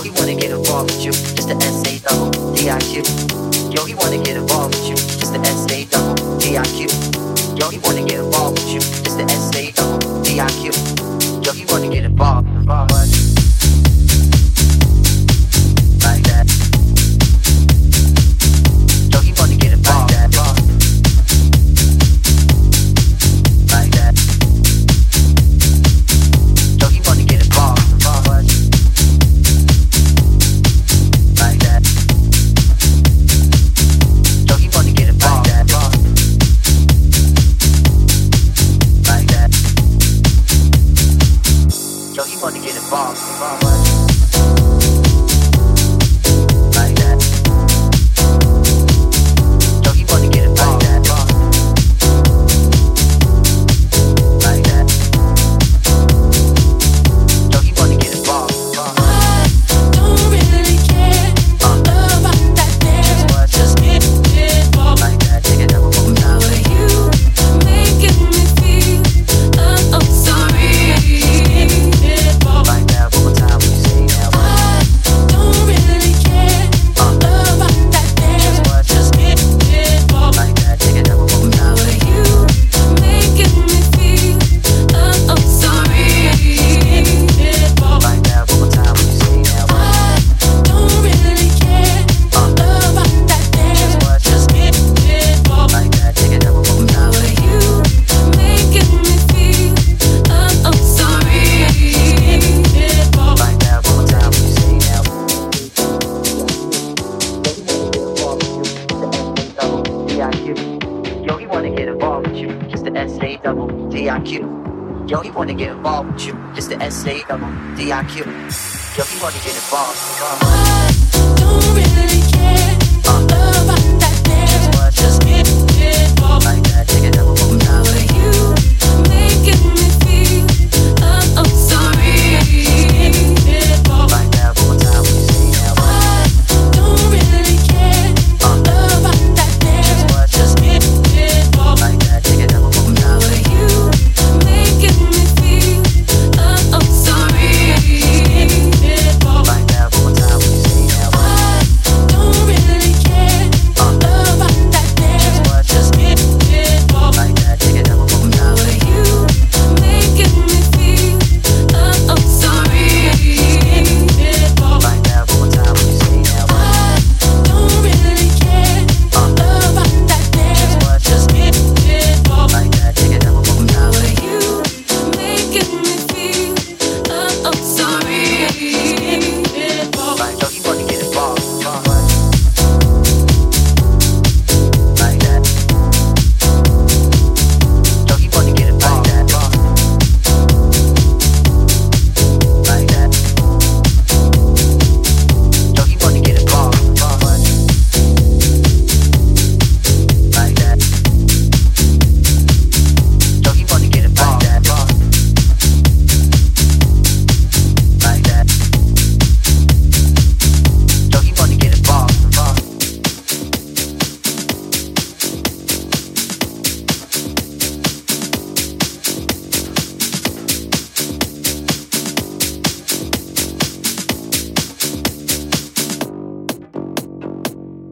Yo, he wanna get involved with you. It's the S A double D I Q. Yo, he wanna get involved with you. It's the S A double D I Q. Yo, he wanna get involved with you. DIQ. Yo, he wanna get involved with you. It's the SA double DIQ. Yo, he wanna get involved. I don't really care.